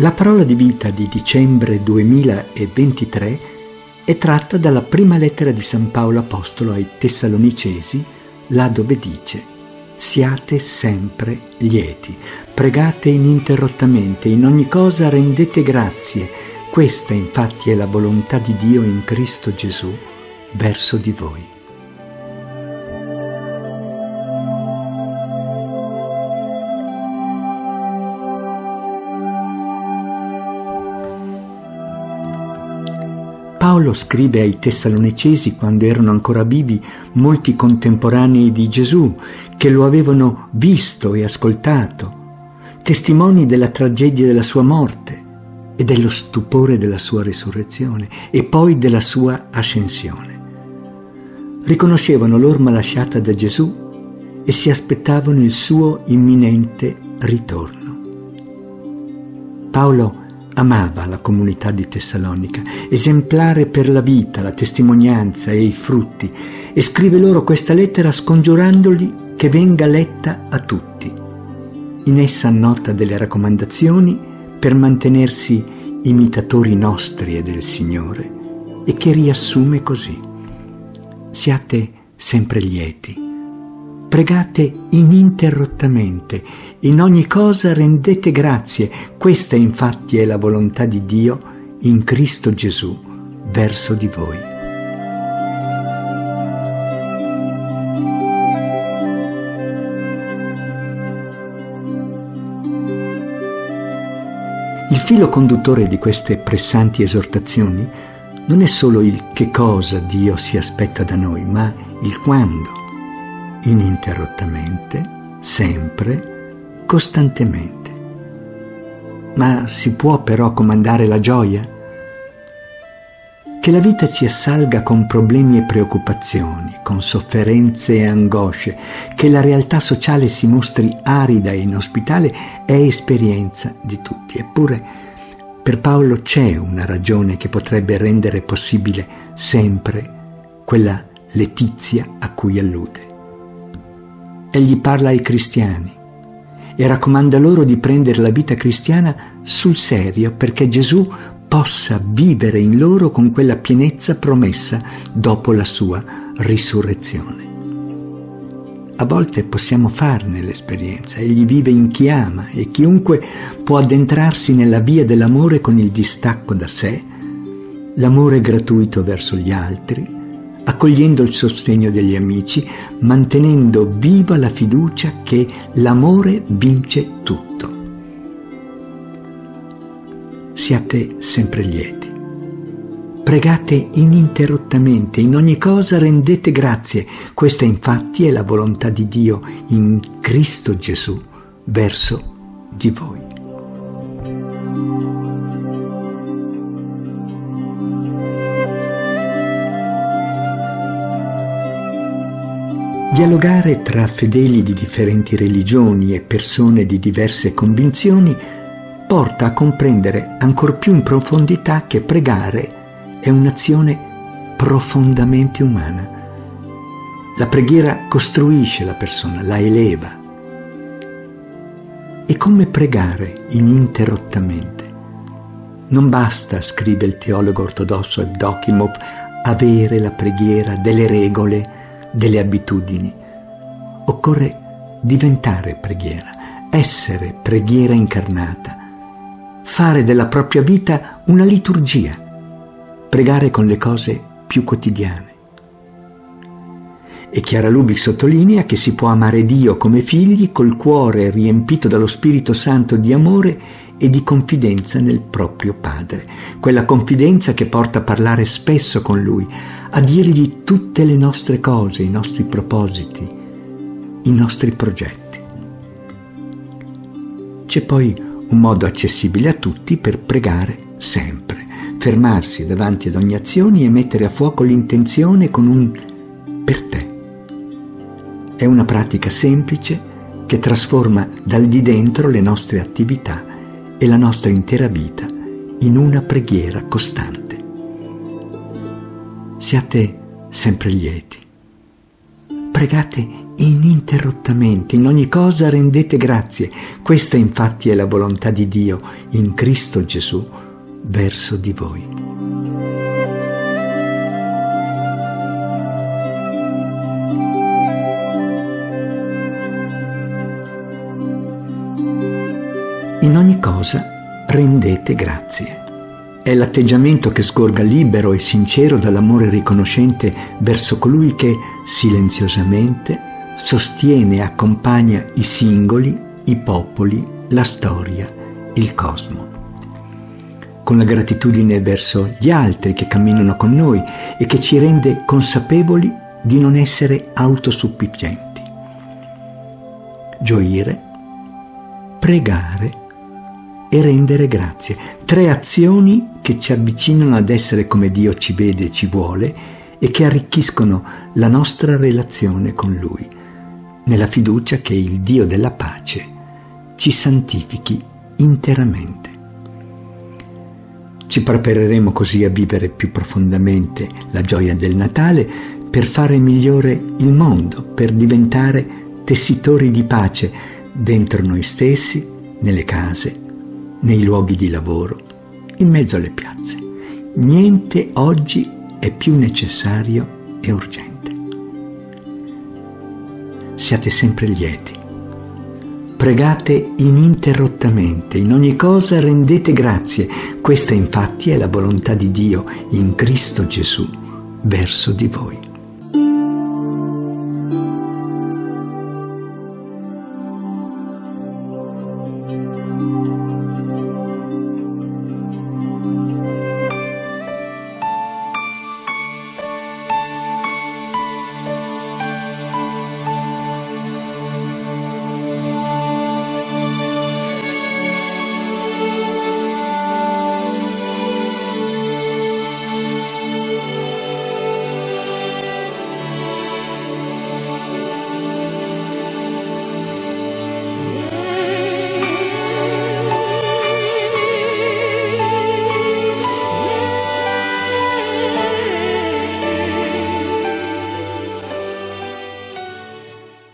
La parola di vita di dicembre 2023 è tratta dalla prima lettera di San Paolo Apostolo ai Tessalonicesi, là dove dice Siate sempre lieti, pregate ininterrottamente, in ogni cosa rendete grazie. Questa infatti è la volontà di Dio in Cristo Gesù verso di voi. Paolo scrive ai Tessalonicesi quando erano ancora vivi molti contemporanei di Gesù che lo avevano visto e ascoltato, testimoni della tragedia della sua morte e dello stupore della sua risurrezione e poi della sua ascensione. Riconoscevano l'orma lasciata da Gesù e si aspettavano il suo imminente ritorno. Paolo amava la comunità di Tessalonica, esemplare per la vita, la testimonianza e i frutti, e scrive loro questa lettera scongiurandoli che venga letta a tutti. In essa annota delle raccomandazioni per mantenersi imitatori nostri e del Signore e che riassume così. Siate sempre lieti Pregate ininterrottamente, in ogni cosa rendete grazie, questa infatti è la volontà di Dio in Cristo Gesù verso di voi. Il filo conduttore di queste pressanti esortazioni non è solo il che cosa Dio si aspetta da noi, ma il quando ininterrottamente, sempre, costantemente. Ma si può però comandare la gioia? Che la vita ci assalga con problemi e preoccupazioni, con sofferenze e angosce, che la realtà sociale si mostri arida e inospitale è esperienza di tutti. Eppure per Paolo c'è una ragione che potrebbe rendere possibile sempre quella letizia a cui allude. Egli parla ai cristiani e raccomanda loro di prendere la vita cristiana sul serio perché Gesù possa vivere in loro con quella pienezza promessa dopo la sua risurrezione. A volte possiamo farne l'esperienza, egli vive in chi ama e chiunque può addentrarsi nella via dell'amore con il distacco da sé, l'amore gratuito verso gli altri, accogliendo il sostegno degli amici, mantenendo viva la fiducia che l'amore vince tutto. Siate sempre lieti. Pregate ininterrottamente, in ogni cosa rendete grazie. Questa infatti è la volontà di Dio in Cristo Gesù verso di voi. Dialogare tra fedeli di differenti religioni e persone di diverse convinzioni porta a comprendere ancor più in profondità che pregare è un'azione profondamente umana. La preghiera costruisce la persona, la eleva. E come pregare ininterrottamente? Non basta, scrive il teologo ortodosso Evdokimov, avere la preghiera delle regole, delle abitudini. Occorre diventare preghiera, essere preghiera incarnata, fare della propria vita una liturgia, pregare con le cose più quotidiane. E Chiara Lubi sottolinea che si può amare Dio come figli col cuore riempito dallo Spirito Santo di amore e di confidenza nel proprio Padre, quella confidenza che porta a parlare spesso con Lui, a dirgli tutte le nostre cose, i nostri propositi, i nostri progetti. C'è poi un modo accessibile a tutti per pregare sempre, fermarsi davanti ad ogni azione e mettere a fuoco l'intenzione con un per te. È una pratica semplice che trasforma dal di dentro le nostre attività e la nostra intera vita in una preghiera costante. Siate sempre lieti. Pregate ininterrottamente, in ogni cosa rendete grazie. Questa infatti è la volontà di Dio in Cristo Gesù verso di voi. Cosa rendete grazie. È l'atteggiamento che scorga libero e sincero dall'amore riconoscente verso colui che silenziosamente sostiene e accompagna i singoli, i popoli, la storia, il cosmo. Con la gratitudine verso gli altri che camminano con noi e che ci rende consapevoli di non essere autosufficienti. Gioire, pregare, e rendere grazie. Tre azioni che ci avvicinano ad essere come Dio ci vede e ci vuole e che arricchiscono la nostra relazione con Lui, nella fiducia che il Dio della pace ci santifichi interamente. Ci prepareremo così a vivere più profondamente la gioia del Natale per fare migliore il mondo, per diventare tessitori di pace dentro noi stessi, nelle case, nei luoghi di lavoro, in mezzo alle piazze. Niente oggi è più necessario e urgente. Siate sempre lieti. Pregate ininterrottamente, in ogni cosa rendete grazie. Questa infatti è la volontà di Dio in Cristo Gesù verso di voi.